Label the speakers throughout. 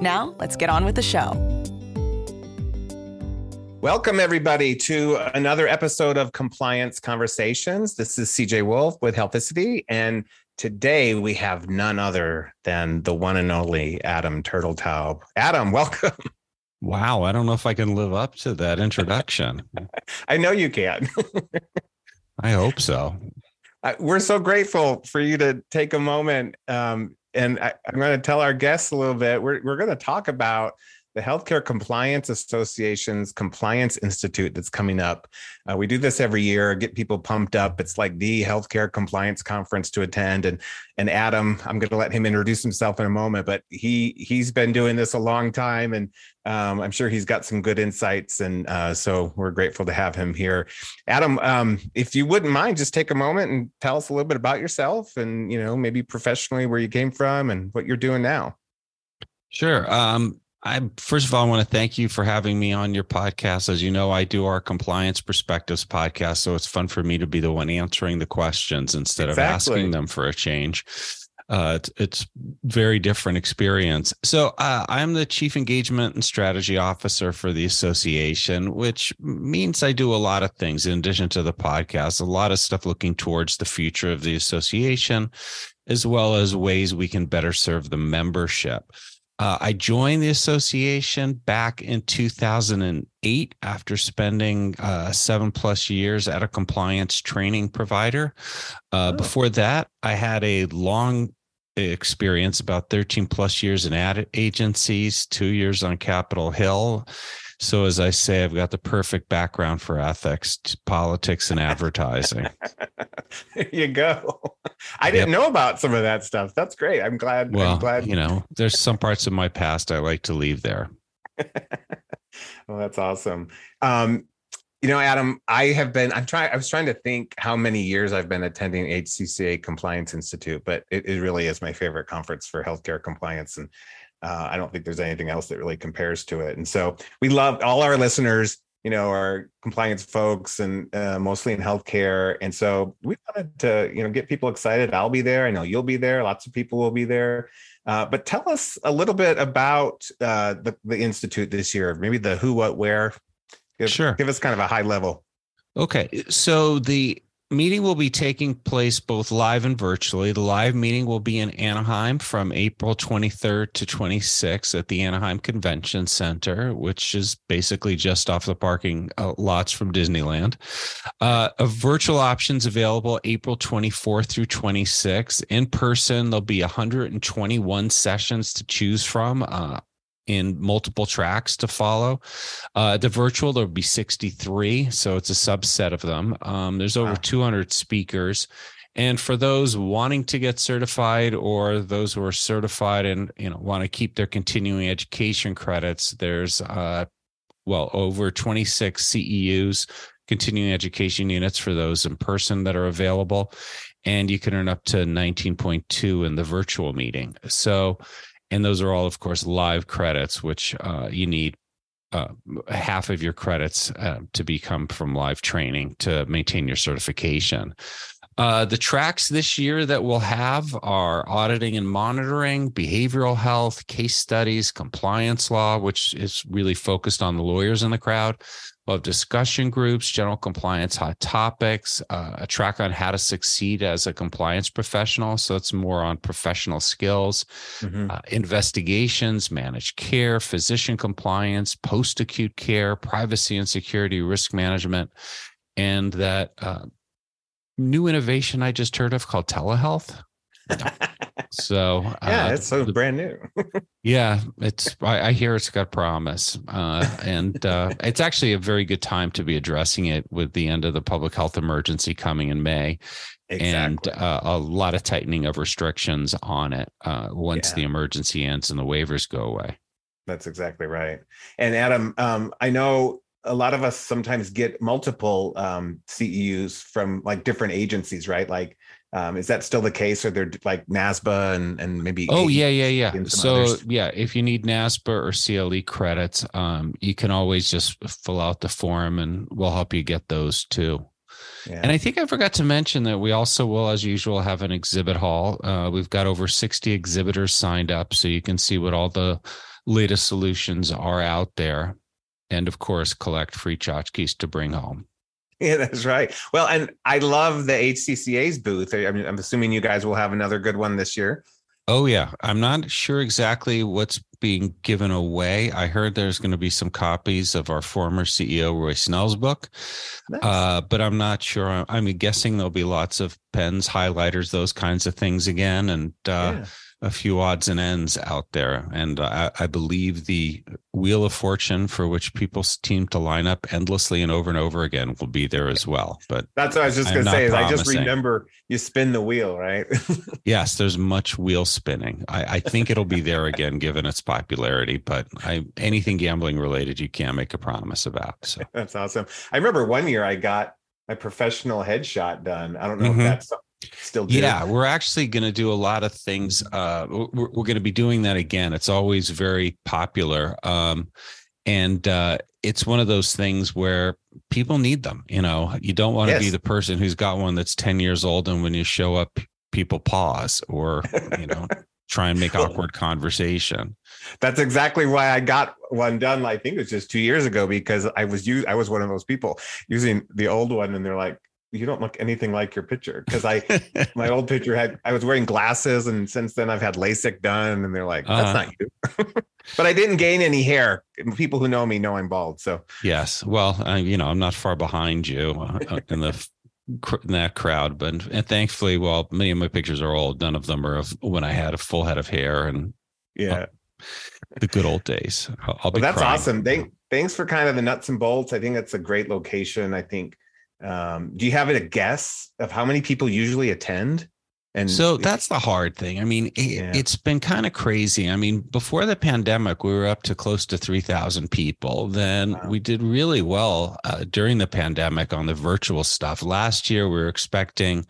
Speaker 1: Now, let's get on with the show.
Speaker 2: Welcome, everybody, to another episode of Compliance Conversations. This is CJ Wolf with Healthicity, and today we have none other than the one and only Adam Turteltaub. Adam, welcome.
Speaker 3: Wow, I don't know if I can live up to that introduction.
Speaker 2: I know you can.
Speaker 3: I hope so.
Speaker 2: We're so grateful for you to take a moment. Um, and I, am going to tell our guests a little bit. We're, we're going to talk about the Healthcare Compliance Association's Compliance Institute that's coming up. Uh, we do this every year, get people pumped up. It's like the healthcare compliance conference to attend. And and Adam, I'm going to let him introduce himself in a moment, but he he's been doing this a long time, and um, I'm sure he's got some good insights. And uh, so we're grateful to have him here. Adam, um, if you wouldn't mind, just take a moment and tell us a little bit about yourself, and you know maybe professionally where you came from and what you're doing now.
Speaker 3: Sure. Um, I first of all, I want to thank you for having me on your podcast. As you know, I do our compliance perspectives podcast, so it's fun for me to be the one answering the questions instead exactly. of asking them for a change. Uh, it's, it's very different experience. So uh, I'm the chief engagement and strategy officer for the association, which means I do a lot of things in addition to the podcast. A lot of stuff looking towards the future of the association, as well as ways we can better serve the membership. Uh, I joined the association back in 2008 after spending uh, seven plus years at a compliance training provider. Uh, oh. Before that, I had a long experience, about 13 plus years in ad agencies, two years on Capitol Hill. So, as I say, I've got the perfect background for ethics, politics, and advertising.
Speaker 2: there you go. I didn't yep. know about some of that stuff. That's great. I'm glad.
Speaker 3: Well,
Speaker 2: I'm glad.
Speaker 3: you know, there's some parts of my past I like to leave there.
Speaker 2: well, that's awesome. Um, you know, Adam, I have been, I'm trying, I was trying to think how many years I've been attending HCCA Compliance Institute, but it, it really is my favorite conference for healthcare compliance. And uh, I don't think there's anything else that really compares to it. And so we love all our listeners, you know, our compliance folks and uh, mostly in healthcare. And so we wanted to, you know, get people excited. I'll be there. I know you'll be there. Lots of people will be there. Uh, but tell us a little bit about uh, the, the Institute this year, maybe the who, what, where. Give,
Speaker 3: sure.
Speaker 2: Give us kind of a high level.
Speaker 3: Okay. So the meeting will be taking place both live and virtually. The live meeting will be in Anaheim from April 23rd to 26th at the Anaheim Convention Center, which is basically just off the parking uh, lots from Disneyland. Uh, virtual options available April 24th through 26th. In person, there'll be 121 sessions to choose from. Uh, in multiple tracks to follow. Uh, the virtual, there'll be 63, so it's a subset of them. Um, there's over wow. 200 speakers. And for those wanting to get certified or those who are certified and you know want to keep their continuing education credits, there's uh, well over 26 CEUs, continuing education units for those in person that are available. And you can earn up to 19.2 in the virtual meeting. So and those are all of course live credits which uh, you need uh, half of your credits uh, to become from live training to maintain your certification uh, the tracks this year that we'll have are auditing and monitoring, behavioral health, case studies, compliance law, which is really focused on the lawyers in the crowd, We'll have discussion groups, general compliance hot topics, uh, a track on how to succeed as a compliance professional. So it's more on professional skills, mm-hmm. uh, investigations, managed care, physician compliance, post acute care, privacy and security, risk management, and that uh, new innovation I just heard of called telehealth. so
Speaker 2: yeah, uh, it's so the, brand new.
Speaker 3: yeah, it's I, I, hear it's got promise, uh, and uh, it's actually a very good time to be addressing it with the end of the public health emergency coming in May. Exactly. And uh, a lot of tightening of restrictions on it uh, once yeah. the emergency ends and the waivers go away.
Speaker 2: That's exactly right. And Adam, um, I know a lot of us sometimes get multiple um, CEUs from like different agencies, right? Like, um, is that still the case? Or they're like NASBA and and maybe?
Speaker 3: Oh yeah, yeah, yeah. So others? yeah, if you need NASBA or CLE credits, um, you can always just fill out the form, and we'll help you get those too. Yeah. And I think I forgot to mention that we also will, as usual, have an exhibit hall. Uh, we've got over 60 exhibitors signed up, so you can see what all the latest solutions are out there. And of course, collect free tchotchkes to bring home.
Speaker 2: Yeah, that's right. Well, and I love the HCCA's booth. I mean, I'm assuming you guys will have another good one this year.
Speaker 3: Oh yeah, I'm not sure exactly what's being given away. I heard there's going to be some copies of our former CEO Roy Snell's book, nice. uh, but I'm not sure. I'm guessing there'll be lots of pens, highlighters, those kinds of things again, and uh, yeah a few odds and ends out there. And I, I, believe the Wheel of Fortune, for which people seem to line up endlessly and over and over again, will be there as well. But
Speaker 2: that's what I was just going to say. Is I just remember you spin the wheel, right?
Speaker 3: yes, there's much wheel spinning. I, I think it'll be there again, given its popularity. But I, anything gambling related, you can't make a promise about. So
Speaker 2: that's awesome. I remember one year I got my professional headshot done. I don't know mm-hmm. if that's still do.
Speaker 3: yeah we're actually going to do a lot of things uh we're, we're going to be doing that again it's always very popular um and uh it's one of those things where people need them you know you don't want to yes. be the person who's got one that's 10 years old and when you show up people pause or you know try and make awkward conversation
Speaker 2: that's exactly why i got one done i think it was just two years ago because i was you i was one of those people using the old one and they're like you don't look anything like your picture because I my old picture had I was wearing glasses and since then I've had LASIK done and they're like that's uh-huh. not you. but I didn't gain any hair. People who know me know I'm bald. So
Speaker 3: yes, well, I, you know I'm not far behind you uh, uh in the in that crowd, but and thankfully, while many of my pictures are old, none of them are of when I had a full head of hair and
Speaker 2: yeah, uh,
Speaker 3: the good old days. I'll, I'll
Speaker 2: well, that's awesome. Thank, thanks for kind of the nuts and bolts. I think that's a great location. I think um, do you have a guess of how many people usually attend?
Speaker 3: And so that's the hard thing. I mean, it, yeah. it's been kind of crazy. I mean, before the pandemic, we were up to close to 3,000 people. Then wow. we did really well uh, during the pandemic on the virtual stuff. Last year, we were expecting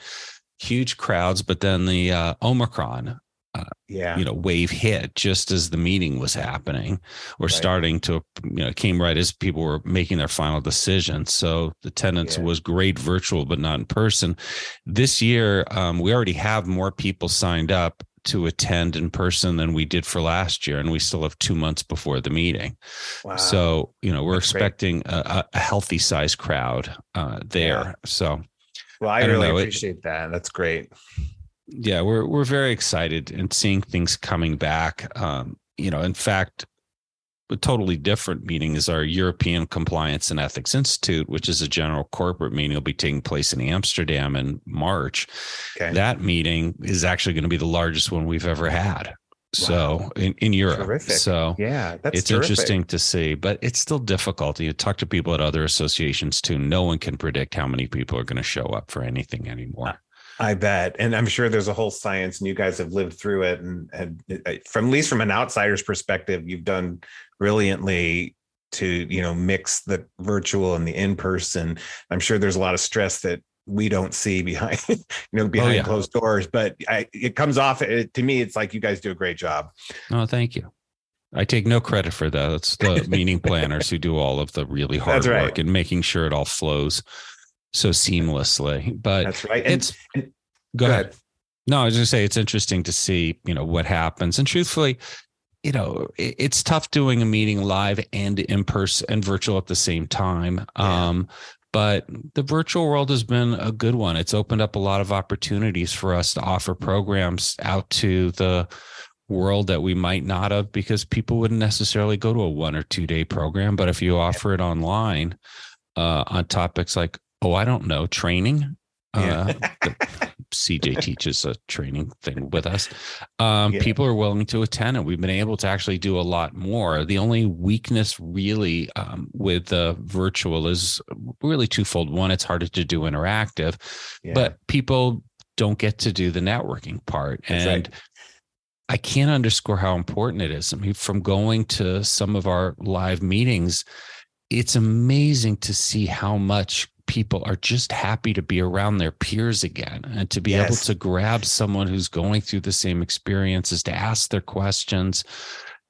Speaker 3: huge crowds, but then the uh, Omicron uh, yeah you know wave hit just as the meeting was happening we're right. starting to you know came right as people were making their final decision so the attendance yeah. was great virtual but not in person this year um, we already have more people signed up to attend in person than we did for last year and we still have two months before the meeting wow. so you know we're That's expecting a, a, healthy size crowd uh, there yeah. so
Speaker 2: well i, I really know. appreciate it, that that's great
Speaker 3: yeah, we're we're very excited and seeing things coming back. Um, you know, in fact, a totally different meeting is our European Compliance and Ethics Institute, which is a general corporate meeting. will be taking place in Amsterdam in March. Okay. That meeting is actually going to be the largest one we've ever had. So in, in Europe. Terrific. So
Speaker 2: yeah, that's
Speaker 3: it's
Speaker 2: terrific.
Speaker 3: interesting to see, but it's still difficult. You talk to people at other associations too. No one can predict how many people are going to show up for anything anymore.
Speaker 2: I bet, and I'm sure there's a whole science, and you guys have lived through it, and, and from at least from an outsider's perspective, you've done brilliantly to you know mix the virtual and the in person. I'm sure there's a lot of stress that we don't see behind you know oh, behind oh, yeah. closed doors, but I, it comes off it, to me. It's like you guys do a great job.
Speaker 3: Oh, thank you. I take no credit for that. It's the meeting planners who do all of the really hard right. work and making sure it all flows so seamlessly. But
Speaker 2: that's right. And,
Speaker 3: it's and, go, go ahead. ahead. No, I was going to say it's interesting to see, you know, what happens. And truthfully, you know, it, it's tough doing a meeting live and in person and virtual at the same time. Yeah. Um, but the virtual world has been a good one. It's opened up a lot of opportunities for us to offer programs out to the world that we might not have because people wouldn't necessarily go to a one or two day program. But if you offer it online uh, on topics like oh, I don't know, training. Yeah. Uh, CJ teaches a training thing with us. Um, yeah. People are willing to attend, and we've been able to actually do a lot more. The only weakness, really, um, with the virtual is really twofold. One, it's harder to do interactive, yeah. but people don't get to do the networking part, That's and right. I can't underscore how important it is. I mean, from going to some of our live meetings, it's amazing to see how much people are just happy to be around their peers again and to be yes. able to grab someone who's going through the same experiences, to ask their questions,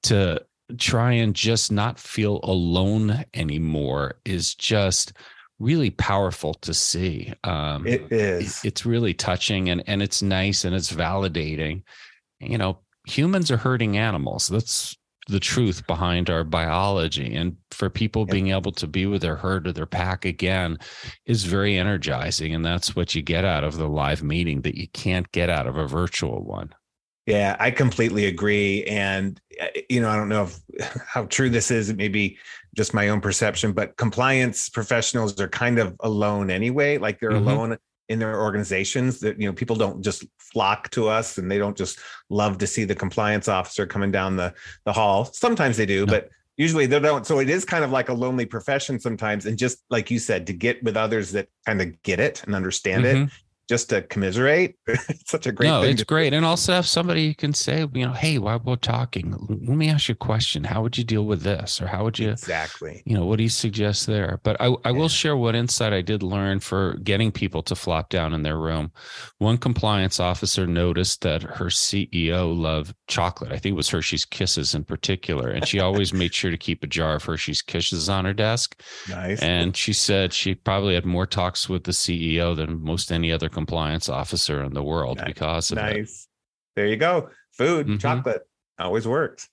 Speaker 3: to try and just not feel alone anymore is just really powerful to see.
Speaker 2: Um, it is.
Speaker 3: It's really touching and, and it's nice and it's validating. You know, humans are hurting animals. That's the truth behind our biology. And for people yep. being able to be with their herd or their pack again is very energizing. And that's what you get out of the live meeting that you can't get out of a virtual one.
Speaker 2: Yeah, I completely agree. And, uh, you know, I don't know if, how true this is. It may be just my own perception, but compliance professionals are kind of alone anyway. Like they're mm-hmm. alone in their organizations that you know people don't just flock to us and they don't just love to see the compliance officer coming down the the hall sometimes they do no. but usually they don't so it is kind of like a lonely profession sometimes and just like you said to get with others that kind of get it and understand mm-hmm. it just to commiserate. it's such a great thing.
Speaker 3: no, it's great. And also have somebody you can say, you know, hey, while we're talking, let me ask you a question. How would you deal with this? Or how would you
Speaker 2: exactly,
Speaker 3: you know, what do you suggest there? But I, I will share what insight I did learn for getting people to flop down in their room. One compliance officer noticed that her CEO loved chocolate. I think it was Hershey's Kisses in particular. And she always made sure to keep a jar of Hershey's Kisses on her desk.
Speaker 2: Nice.
Speaker 3: And she said she probably had more talks with the CEO than most any other compliance officer in the world nice. because of nice.
Speaker 2: It. There you go. Food, mm-hmm. chocolate always works.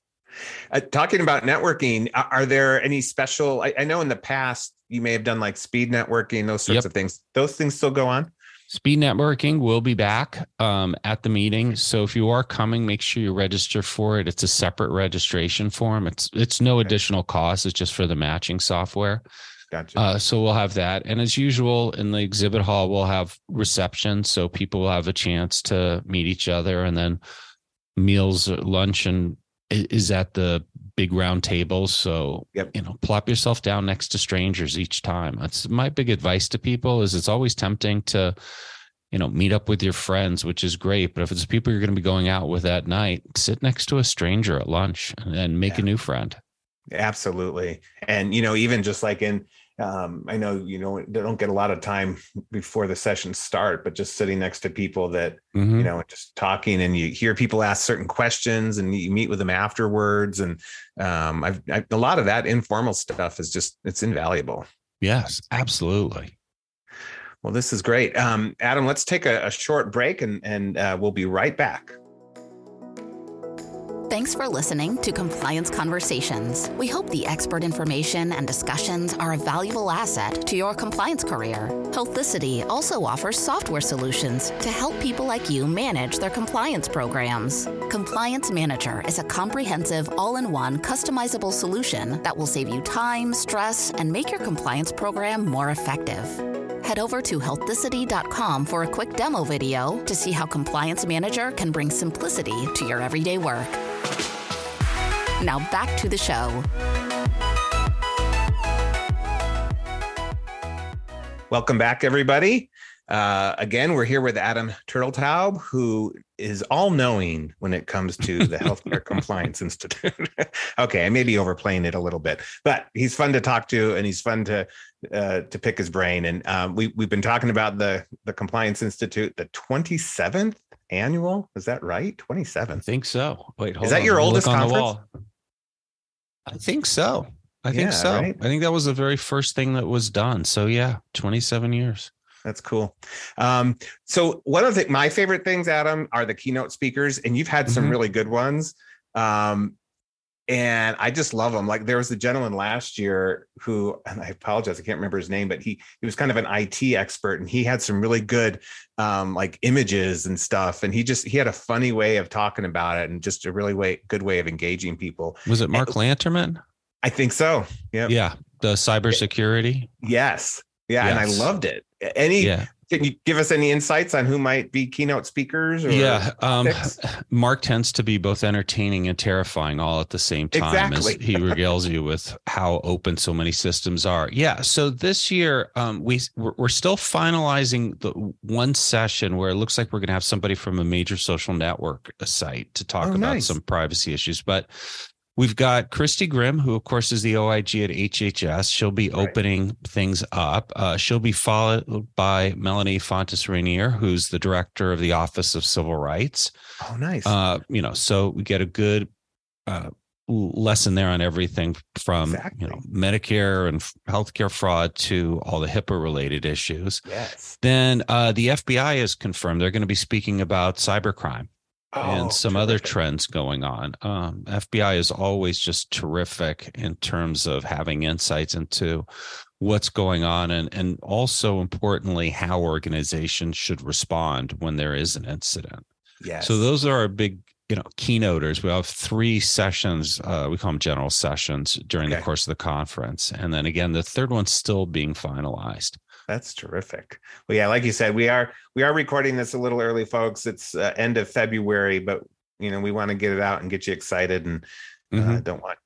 Speaker 2: Uh, talking about networking, are there any special? I, I, know in the past you may have done like speed networking, those sorts yep. of things. Those things still go on.
Speaker 3: Speed networking will be back um, at the meeting. So if you are coming, make sure you register for it. It's a separate registration form. It's it's no okay. additional cost. It's just for the matching software.
Speaker 2: Gotcha. Uh,
Speaker 3: so we'll have that. And as usual in the exhibit hall, we'll have reception. So people will have a chance to meet each other and then meals, uh, lunch, and is at the big round tables. So, yep. you know, plop yourself down next to strangers each time. That's my big advice to people is it's always tempting to, you know, meet up with your friends, which is great. But if it's people you're going to be going out with that night, sit next to a stranger at lunch and make yeah. a new friend.
Speaker 2: Absolutely. And, you know, even just like in, um, I know, you know, they don't get a lot of time before the sessions start, but just sitting next to people that, mm-hmm. you know, just talking and you hear people ask certain questions and you meet with them afterwards. And um, I've, I've a lot of that informal stuff is just, it's invaluable.
Speaker 3: Yes, absolutely.
Speaker 2: Well, this is great. Um, Adam, let's take a, a short break and, and uh, we'll be right back.
Speaker 4: Thanks for listening to Compliance Conversations. We hope the expert information and discussions are a valuable asset to your compliance career. Healthicity also offers software solutions to help people like you manage their compliance programs. Compliance Manager is a comprehensive, all in one, customizable solution that will save you time, stress, and make your compliance program more effective. Head over to healthicity.com for a quick demo video to see how Compliance Manager can bring simplicity to your everyday work. Now back to the show.
Speaker 2: Welcome back, everybody. Uh, again, we're here with Adam Turteltaub, who is all knowing when it comes to the Healthcare Compliance Institute. okay, I may be overplaying it a little bit, but he's fun to talk to and he's fun to uh, to pick his brain. And um, we we've been talking about the the Compliance Institute, the 27th annual. Is that right? 27. I
Speaker 3: think so. Wait, hold
Speaker 2: is that on. your oldest conference?
Speaker 3: I think so. I think yeah, so. Right? I think that was the very first thing that was done. So yeah, 27 years.
Speaker 2: That's cool. Um, so one of the, my favorite things, Adam, are the keynote speakers, and you've had some mm-hmm. really good ones. Um, and I just love them. Like there was a gentleman last year who, and I apologize, I can't remember his name, but he he was kind of an IT expert, and he had some really good um, like images and stuff. And he just he had a funny way of talking about it, and just a really way good way of engaging people.
Speaker 3: Was it Mark and, Lanterman?
Speaker 2: I think so. Yeah.
Speaker 3: Yeah. The cybersecurity.
Speaker 2: Yes. Yeah, yes. and I loved it. Any yeah. Can you give us any insights on who might be keynote speakers?
Speaker 3: yeah, um, Mark tends to be both entertaining and terrifying all at the same time
Speaker 2: exactly.
Speaker 3: as he regales you with how open so many systems are. Yeah, so this year um, we we're, we're still finalizing the one session where it looks like we're going to have somebody from a major social network site to talk
Speaker 2: Oh,
Speaker 3: about
Speaker 2: nice.
Speaker 3: some privacy issues, but. We've got Christi Grimm, who, of course, is the OIG at HHS. She'll be
Speaker 2: Right.
Speaker 3: opening things up. Uh, she'll be followed by Melanie Fontes Rainer, who's the director of the Office of Civil Rights.
Speaker 2: Oh, nice.
Speaker 3: Uh, you know, so we get a good uh, lesson there on everything from
Speaker 2: Exactly.
Speaker 3: you know Medicare and healthcare fraud to all the HIPAA related issues.
Speaker 2: yes.
Speaker 3: Then uh, the FBI has confirmed they're going to be speaking about cybercrime and
Speaker 2: Oh,
Speaker 3: some other trends going on. Um, FBI is always just terrific in terms of having insights into what's going on and and also importantly how organizations should respond when there is an incident.
Speaker 2: Yes.
Speaker 3: So those are our big you know keynoters. We have three sessions. Uh, we call them general sessions during the course of the conference, and then again the third one's still being finalized.
Speaker 2: That's terrific. Well, yeah, like you said, we are we are recording this a little early, folks. It's uh, end of February, but you know we want to get it out and get you excited, and uh,
Speaker 3: Mhm.
Speaker 2: don't want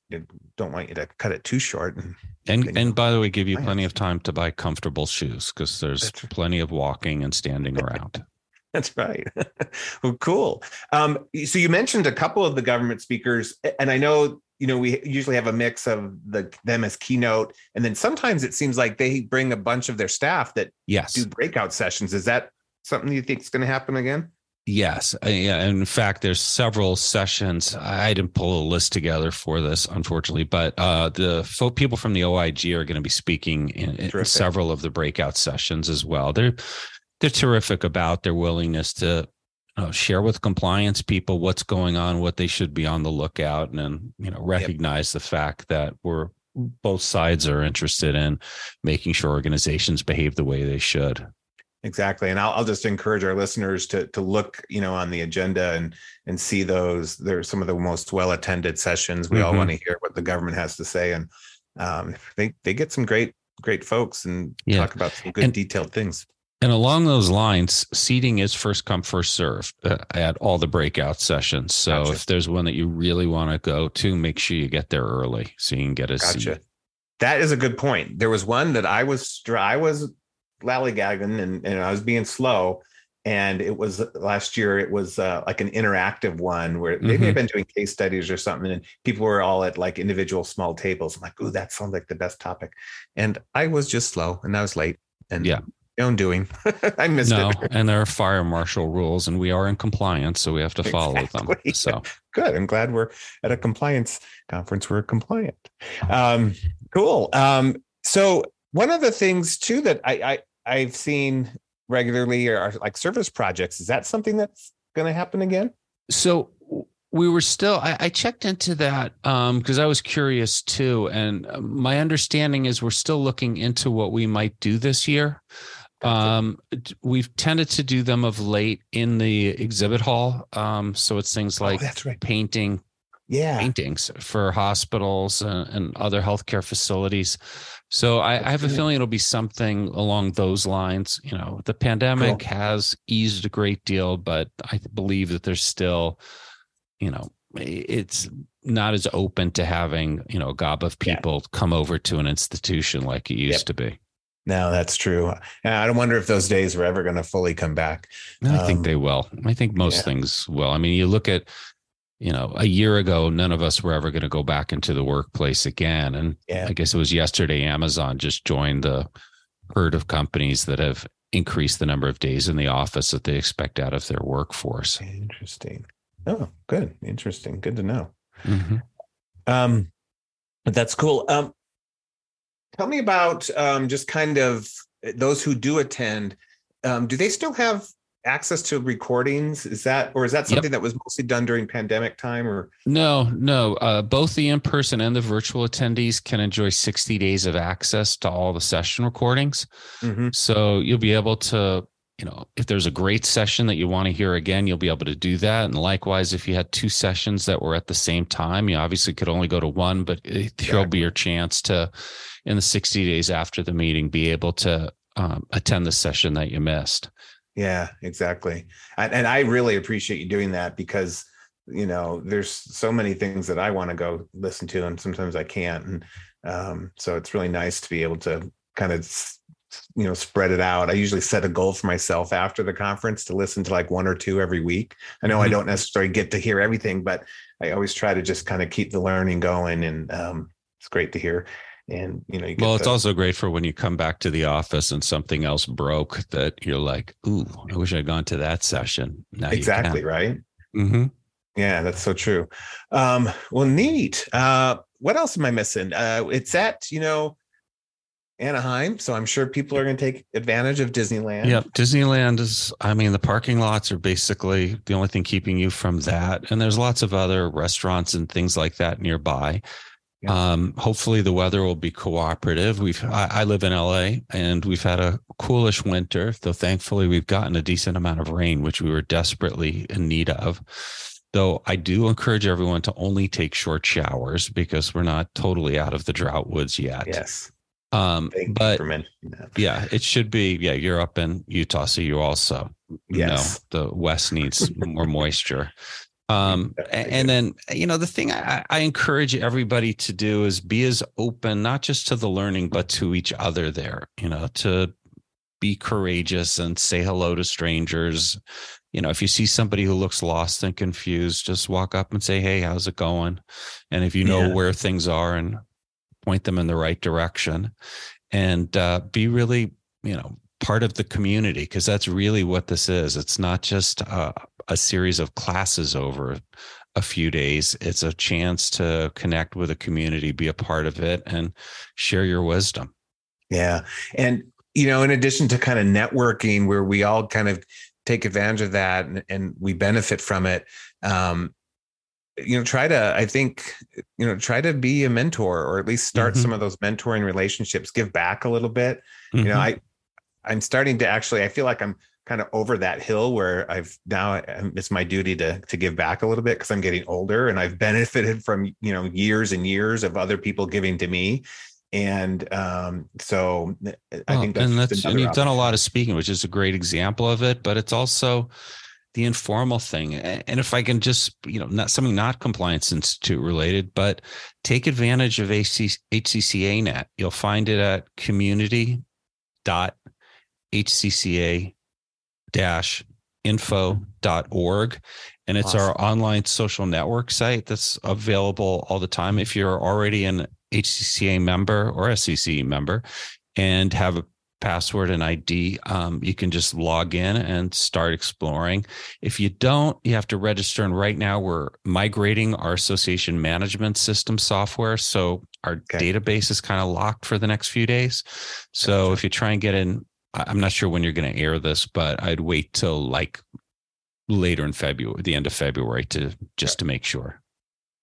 Speaker 2: don't want you to cut it too short. And
Speaker 3: And and by the way, give you plenty of time to buy comfortable shoes because there's
Speaker 2: That's
Speaker 3: plenty of walking and standing around.
Speaker 2: that's right. well, cool. Um, so you mentioned a couple of the government speakers, and I know you know we usually have a mix of the them as keynote, and then sometimes it seems like they bring a bunch of their staff that
Speaker 3: Yes.
Speaker 2: do breakout sessions. Is that something you think is going to happen again?
Speaker 3: Yes. Uh, yeah. In fact, there's several sessions. I didn't pull a list together for this, unfortunately, but uh, the folk people from the OIG are going to be speaking in, in several of the breakout sessions as well. They're they're terrific about their willingness to uh, share with compliance people what's going on, what they should be on the lookout, and then you know recognize the fact that we're both sides are interested in making sure organizations behave the way they should.
Speaker 2: Exactly. And I'll, I'll just encourage our listeners to to look, you know, on the agenda and and see those. They're some of the most well attended sessions. We all
Speaker 3: Mhm.
Speaker 2: want to hear what the government has to say, and um, they they get some great great folks and
Speaker 3: Yeah.
Speaker 2: talk about some good
Speaker 3: And-
Speaker 2: detailed things.
Speaker 3: And along those lines, seating is first come, first serve uh, at all the breakout sessions. So
Speaker 2: Gotcha.
Speaker 3: if there's one that you really want to go to, make sure you get there early so you can get a
Speaker 2: Gotcha.
Speaker 3: seat.
Speaker 2: That is a good point. There was one that I was I was lallygagging and, and I was being slow. And it was last year, it was uh, like an interactive one where they I've been doing case studies or something. And people were all at like individual small tables. I'm like, ooh, that sounds like the best topic. And I was just slow and I was late. And
Speaker 3: Yeah.
Speaker 2: Own doing. I missed
Speaker 3: No,
Speaker 2: it.
Speaker 3: and there are fire marshal rules, and we are in compliance, so we have to follow
Speaker 2: Exactly.
Speaker 3: them. So
Speaker 2: Good. I'm glad we're at a compliance conference. We're compliant. Um, cool. Um, so one of the things too that I, I I've seen regularly are like service projects. Is that something that's going to happen again?
Speaker 3: so we were still i, I checked into that um because i was curious too and uh, my understanding is we're still looking into what we might do this year um we've tended to do them of late in the exhibit hall um so it's things like
Speaker 2: oh, that's right.
Speaker 3: painting
Speaker 2: Yeah.
Speaker 3: paintings for hospitals and, and other healthcare facilities. So I, I have a feeling it'll be something along those lines. You know, the pandemic
Speaker 2: Cool.
Speaker 3: has eased a great deal, but I believe that there's still, you know, it's not as open to having, you know, a gob of
Speaker 2: Yeah.
Speaker 3: people come over to an institution like it used to be.
Speaker 2: No, that's true. And I don't wonder if those days are ever going to fully come back.
Speaker 3: I
Speaker 2: Um,
Speaker 3: think they will. I think most
Speaker 2: yeah.
Speaker 3: things will. I mean, you look at, you know, a year ago, none of us were ever going to go back into the workplace again. And
Speaker 2: Yeah.
Speaker 3: I guess it was yesterday, Amazon just joined the herd of companies that have increased the number of days in the office that they expect out of their workforce.
Speaker 2: Interesting. Oh, good. Interesting. Good to know.
Speaker 3: Mhm.
Speaker 2: Um, but that's cool. Um, tell me about um, just kind of those who do attend. Um, do they still have access to recordings? Is that, or is that
Speaker 3: Yep.
Speaker 2: something that was mostly done during pandemic time? Or
Speaker 3: No, no. Uh, both the in person and the virtual attendees can enjoy 60 days of access to all the session recordings.
Speaker 2: Mhm.
Speaker 3: So you'll be able to, you know, if there's a great session that you want to hear again, you'll be able to do that. And likewise, if you had two sessions that were at the same time, you obviously could only go to one, but it, there'll be your chance to, in the 60 days after the meeting, be able to um, attend the session that you missed.
Speaker 2: Yeah, exactly. And, and I really appreciate you doing that because you know there's so many things that I want to go listen to, and sometimes I can't. And um, so it's really nice to be able to kind of you know spread it out. I usually set a goal for myself after the conference to listen to like one or two every week. I know mm-hmm. i don't necessarily get to hear everything but i always try to just kind of keep the learning going and um, it's great to hear. And you know you
Speaker 3: well it's to, also great for when you come back to the office and something else broke that you're like ooh i wish i'd gone to that session.
Speaker 2: Now exactly right?
Speaker 3: Mm-hmm.
Speaker 2: yeah that's so true. Um, well neat. Uh, what else am i missing? Uh, it's at you know Anaheim, so I'm sure people are going to take advantage of Disneyland.
Speaker 3: Yep, Disneyland is. I mean, the parking lots are basically the only thing keeping you from that, and there's lots of other restaurants and things like that nearby. Um, hopefully the weather will be cooperative. We've I, I, live in LA and we've had a coolish winter, though thankfully we've gotten a decent amount of rain, which we were desperately in need of. Though I do encourage everyone to only take short showers because we're not totally out of the drought woods yet.
Speaker 2: Yes.
Speaker 3: Um, Thank but yeah, it should be. Yeah, you're up in Utah, so you also yes. know the West needs more moisture. Um, and then, you know, the thing I, I, encourage everybody to do is be as open, not just to the learning, but to each other there, you know, to be courageous and say hello to strangers. You know, if you see somebody who looks lost and confused, just walk up and say, Hey, how's it going? And if you know yeah. where things are and point them in the right direction and uh, be really, you know, part of the community because that's really what this is. It's not just uh, a series of classes over a few days. It's a chance to connect with a community, be a part of it, and share your wisdom.
Speaker 2: Yeah. And, you know, in addition to kind of networking where we all kind of take advantage of that and, and we benefit from it, um, you know, try to, I think, you know, try to be a mentor or at least start mm-hmm. some of those mentoring relationships, give back a little bit. Mm-hmm. You know, mm-hmm. I, I'm starting to actually, I feel like I'm kind of over that hill where I've now it's my duty to to give back a little bit because I'm getting older and I've benefited from you know years and years of other people giving to me. And um, so I think that's
Speaker 3: and that's and you've done a lot of speaking, which is a great example of it. But it's also the informal thing. And if I can just, you know, not something not Compliance Institute related, but take advantage of AC, HCCA net. You'll find it at community.hcca dash info.org and it's awesome. our online social network site that's available all the time if you're already an hcca member or scc member and have a password and id um, you can just log in and start exploring if you don't you have to register and right now we're migrating our association management system software so our okay. database is kind of locked for the next few days so gotcha. if you try and get in I'm not sure when you're going to air this, but I'd wait till like later in February, the end of February to just to make sure.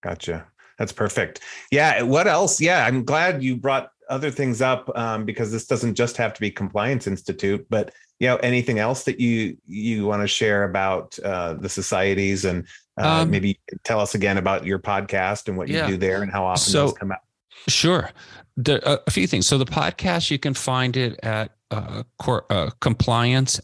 Speaker 2: Gotcha. That's perfect. Yeah. What else? Yeah. I'm glad you brought other things up um, because this doesn't just have to be Compliance Institute, but you know, anything else that you you want to share about uh, the societies and uh, um, maybe tell us again about your podcast and what you yeah. do there and how often so, those come out.
Speaker 3: Sure. There, uh, a few things. So the podcast, you can find it at uh, cor- uh, compliance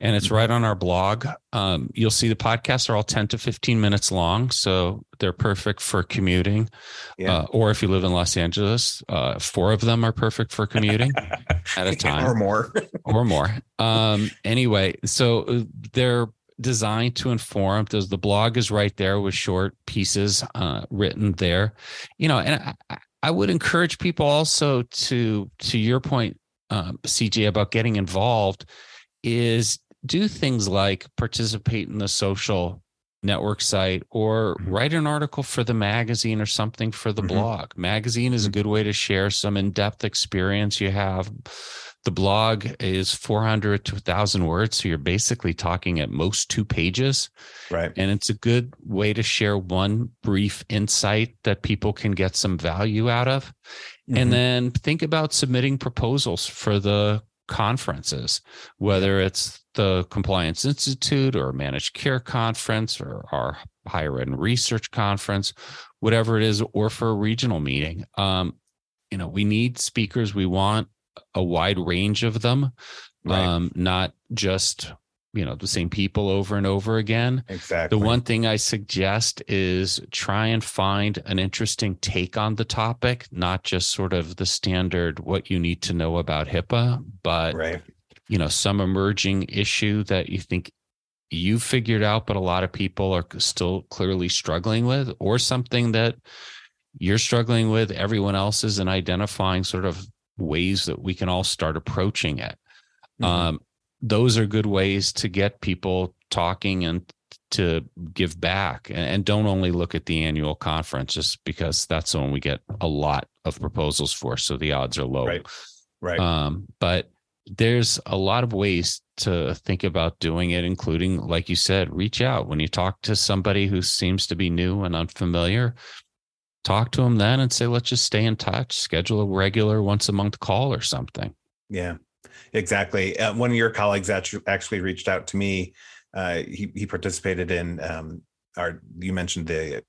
Speaker 3: and it's right on our blog. Um, you'll see the podcasts are all 10 to 15 minutes long. So they're perfect for commuting. Yeah. Uh, or if you live in Los Angeles, uh, four of them are perfect for commuting at a time
Speaker 2: or more.
Speaker 3: or more. Um, anyway, so uh, they're designed to inform. There's the blog is right there with short pieces uh, written there. You know, and I, I would encourage people also to to your point, um, CJ, about getting involved, is do things like participate in the social network site or mm-hmm. write an article for the magazine or something for the mm-hmm. blog. Magazine is a mm-hmm. good way to share some in-depth experience you have the blog is 400 to 1000 words so you're basically talking at most two pages
Speaker 2: right
Speaker 3: and it's a good way to share one brief insight that people can get some value out of mm-hmm. and then think about submitting proposals for the conferences whether it's the compliance institute or managed care conference or our higher ed research conference whatever it is or for a regional meeting um, you know, we need speakers. We want a wide range of them,
Speaker 2: Right.
Speaker 3: um, not just you know the same people over and over again.
Speaker 2: exactly.
Speaker 3: The one thing I suggest is try and find an interesting take on the topic, not just sort of the standard what you need to know about HIPAA, but
Speaker 2: right.
Speaker 3: you know some emerging issue that you think you figured out but a lot of people are still clearly struggling with or something that you're struggling with everyone else is and identifying sort of ways that we can all start approaching it
Speaker 2: Mhm.
Speaker 3: um, those are good ways to get people talking and to give back and, don't only look at the annual conference just because that's the one we get a lot of proposals for so the odds are low
Speaker 2: Right. right.
Speaker 3: um, but there's a lot of ways to think about doing it, including, like you said, reach out when you talk to somebody who seems to be new and unfamiliar. Talk to them then and say, let's just stay in touch, schedule a regular once a month call or something.
Speaker 2: Yeah, exactly. Uh, one of your colleagues actually actually reached out to me. Uh, he he participated in um, our. You mentioned the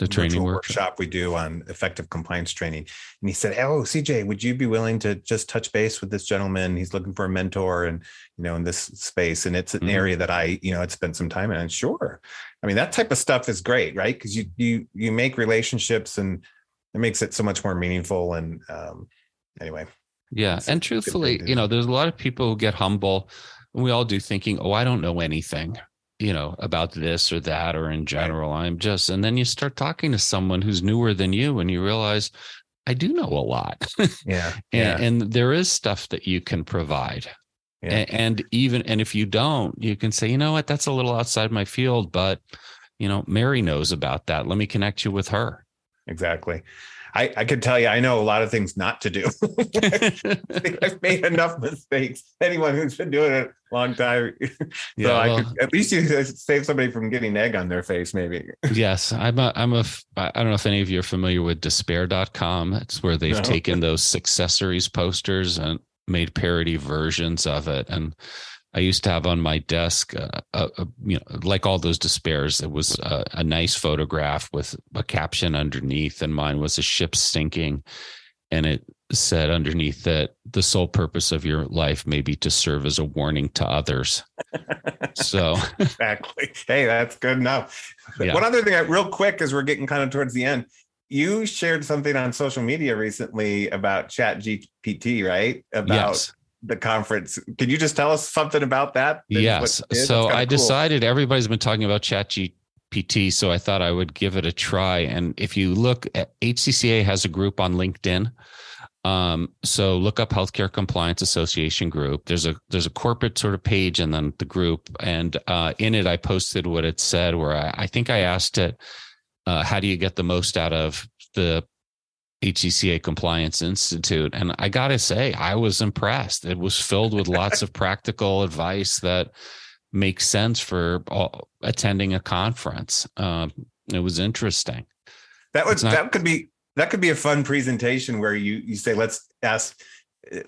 Speaker 3: The training workshop.
Speaker 2: we do on effective compliance training, and he said, "Oh, CJ, would you be willing to just touch base with this gentleman? He's looking for a mentor, and you know, in this space, and it's an
Speaker 3: Mhm.
Speaker 2: area that I, you know, had spent some time in." And sure, I mean, that type of stuff is great, right? Because you you you make relationships, and it makes it so much more meaningful. And um, anyway,
Speaker 3: Yeah.
Speaker 2: It's
Speaker 3: And truthfully, you know, there's a lot of people who get humble. And we all do thinking, oh, I don't know anything, you know, about this or that or in general. I'm just, and then you start talking to someone who's newer than you and you realize, I do know a lot.
Speaker 2: yeah,
Speaker 3: and, and there is stuff that you can provide.
Speaker 2: Yeah.
Speaker 3: A- And, even, and if you don't, you can say, you know what, that's a little outside my field, but, you know, Mary knows about that. Let me connect you with her.
Speaker 2: exactly. I, I could tell you, I know a lot of things not to do. I think I've made enough mistakes. Anyone who's been doing it a long time, so
Speaker 3: Yeah,
Speaker 2: I
Speaker 3: well-
Speaker 2: could, at least you save somebody from getting egg on their face, maybe.
Speaker 3: yes i'm a, I'm a, I don't know if any of you are familiar with despair.com it's where they've
Speaker 2: No.
Speaker 3: taken those successories posters and made parody versions of it and i used to have on my desk uh, you know like all those despairs it was a, a nice photograph with a caption underneath and mine was a ship sinking and it said underneath that the sole purpose of your life may be to serve as a warning to others so
Speaker 2: exactly. Hey, that's good enough.
Speaker 3: Yeah.
Speaker 2: One other thing, uh, real quick, as we're getting kind of towards the end, you shared something on social media recently about Chat GPT, right? About
Speaker 3: yes
Speaker 2: the conference. Can you just tell us something about that?
Speaker 3: Yes.
Speaker 2: what it is?
Speaker 3: So I
Speaker 2: cool.
Speaker 3: decided everybody's been talking about Chat GPT, so I thought I would give it a try. And if you look at HCCA has a group on LinkedIn. Um, so look up Healthcare Compliance Association group. There's a there's a corporate sort of page and then the group. And uh, in it I posted what it said where I, I think I asked it, uh, how do you get the most out of the HCCA Compliance Institute. And I got to say, I was impressed. It was filled with lots of practical advice that makes sense for all, attending a conference. Um, it was interesting.
Speaker 2: That would
Speaker 3: not-
Speaker 2: that could be that could be a fun presentation where you you say let's ask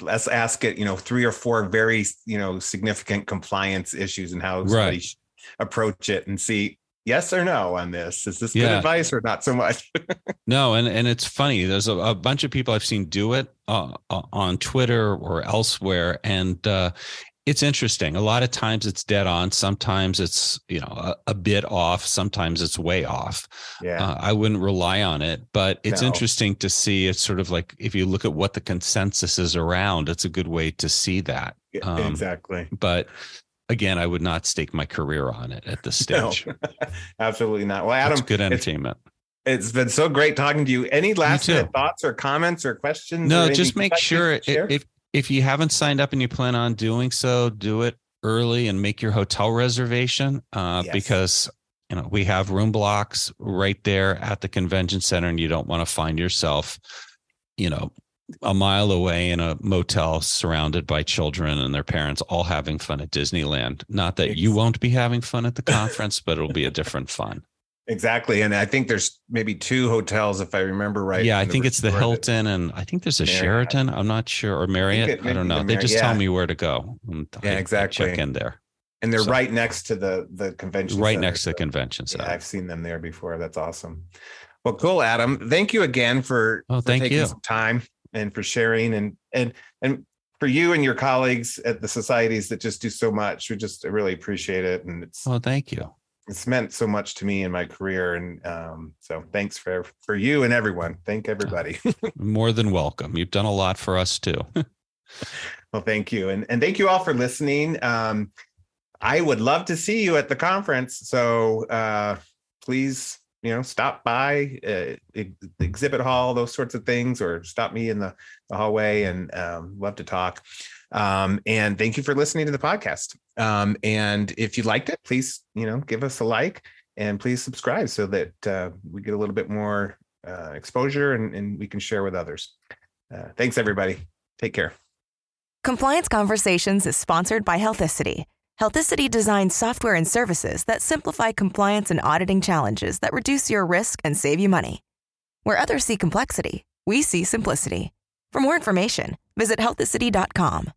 Speaker 2: let's ask it you know three or four very you know significant compliance issues and how somebody
Speaker 3: Right.
Speaker 2: should approach it and see yes or no on this is this good
Speaker 3: Yeah.
Speaker 2: advice or not so much
Speaker 3: No, and and it's funny. There's a, a bunch of people I've seen do it uh, uh, on Twitter or elsewhere, and uh, it's interesting. A lot of times it's dead on. Sometimes it's you know a, a bit off. Sometimes it's way off.
Speaker 2: yeah
Speaker 3: Uh, I wouldn't rely on it, but it's
Speaker 2: No.
Speaker 3: interesting to see. It's sort of like if you look at what the consensus is around, it's a good way to see that. um,
Speaker 2: exactly
Speaker 3: But again, I would not stake my career on it at this
Speaker 2: No,
Speaker 3: stage.
Speaker 2: absolutely not well adam
Speaker 3: It's good
Speaker 2: it's-
Speaker 3: entertainment.
Speaker 2: it's been so great talking to you any last minute thoughts or comments or questions
Speaker 3: No,
Speaker 2: anything
Speaker 3: just make sure if if you haven't signed up and you plan on doing so, do it early and make your hotel reservation uh,
Speaker 2: Yes.
Speaker 3: because you know we have room blocks right there at the convention center, and you don't want to find yourself, you know, a mile away in a motel surrounded by children and their parents all having fun at Disneyland. Not that you won't be having fun at the conference, but it'll be a different fun.
Speaker 2: exactly and i think there's maybe two hotels if i remember right
Speaker 3: yeah, I think it's the Hilton, and I think there's a
Speaker 2: Marriott.
Speaker 3: Sheraton. I'm not sure, or Marriott.
Speaker 2: it
Speaker 3: I, don't know.
Speaker 2: the
Speaker 3: They just tell me where to go. and
Speaker 2: Yeah,
Speaker 3: I- I
Speaker 2: exactly.
Speaker 3: check in there,
Speaker 2: and they're
Speaker 3: So-
Speaker 2: right next to the the convention
Speaker 3: right
Speaker 2: center,
Speaker 3: next to the convention
Speaker 2: Yeah,
Speaker 3: center.
Speaker 2: I've seen them there before. That's awesome. Well, cool, Adam. Thank you again for,
Speaker 3: oh,
Speaker 2: for
Speaker 3: thank
Speaker 2: taking
Speaker 3: you.
Speaker 2: some time and for sharing and and and for you and your colleagues at the societies that just do so much. We just really appreciate it. And it's
Speaker 3: Oh, thank you.
Speaker 2: it's meant so much to me in my career. And um, so thanks for for you and everyone. Thank everybody.
Speaker 3: More than welcome. You've done a lot for us too.
Speaker 2: well, thank you. And and thank you all for listening. Um, I would love to see you at the conference. So uh, please you know stop by uh, exhibit hall those sorts of things or stop me in the, the hallway and um, love to talk. Um, and thank you for listening to the podcast. Um, and if you liked it please you know give us a like and please subscribe so that uh, we get a little bit more uh, exposure and, and, we can share with others. Uh, thanks everybody. Take care.
Speaker 1: Compliance conversations is sponsored by healthicity Healthicity designs software and services that simplify compliance and auditing challenges that reduce your risk and save you money. Where others see complexity, we see simplicity. For more information, visit healthicity.com.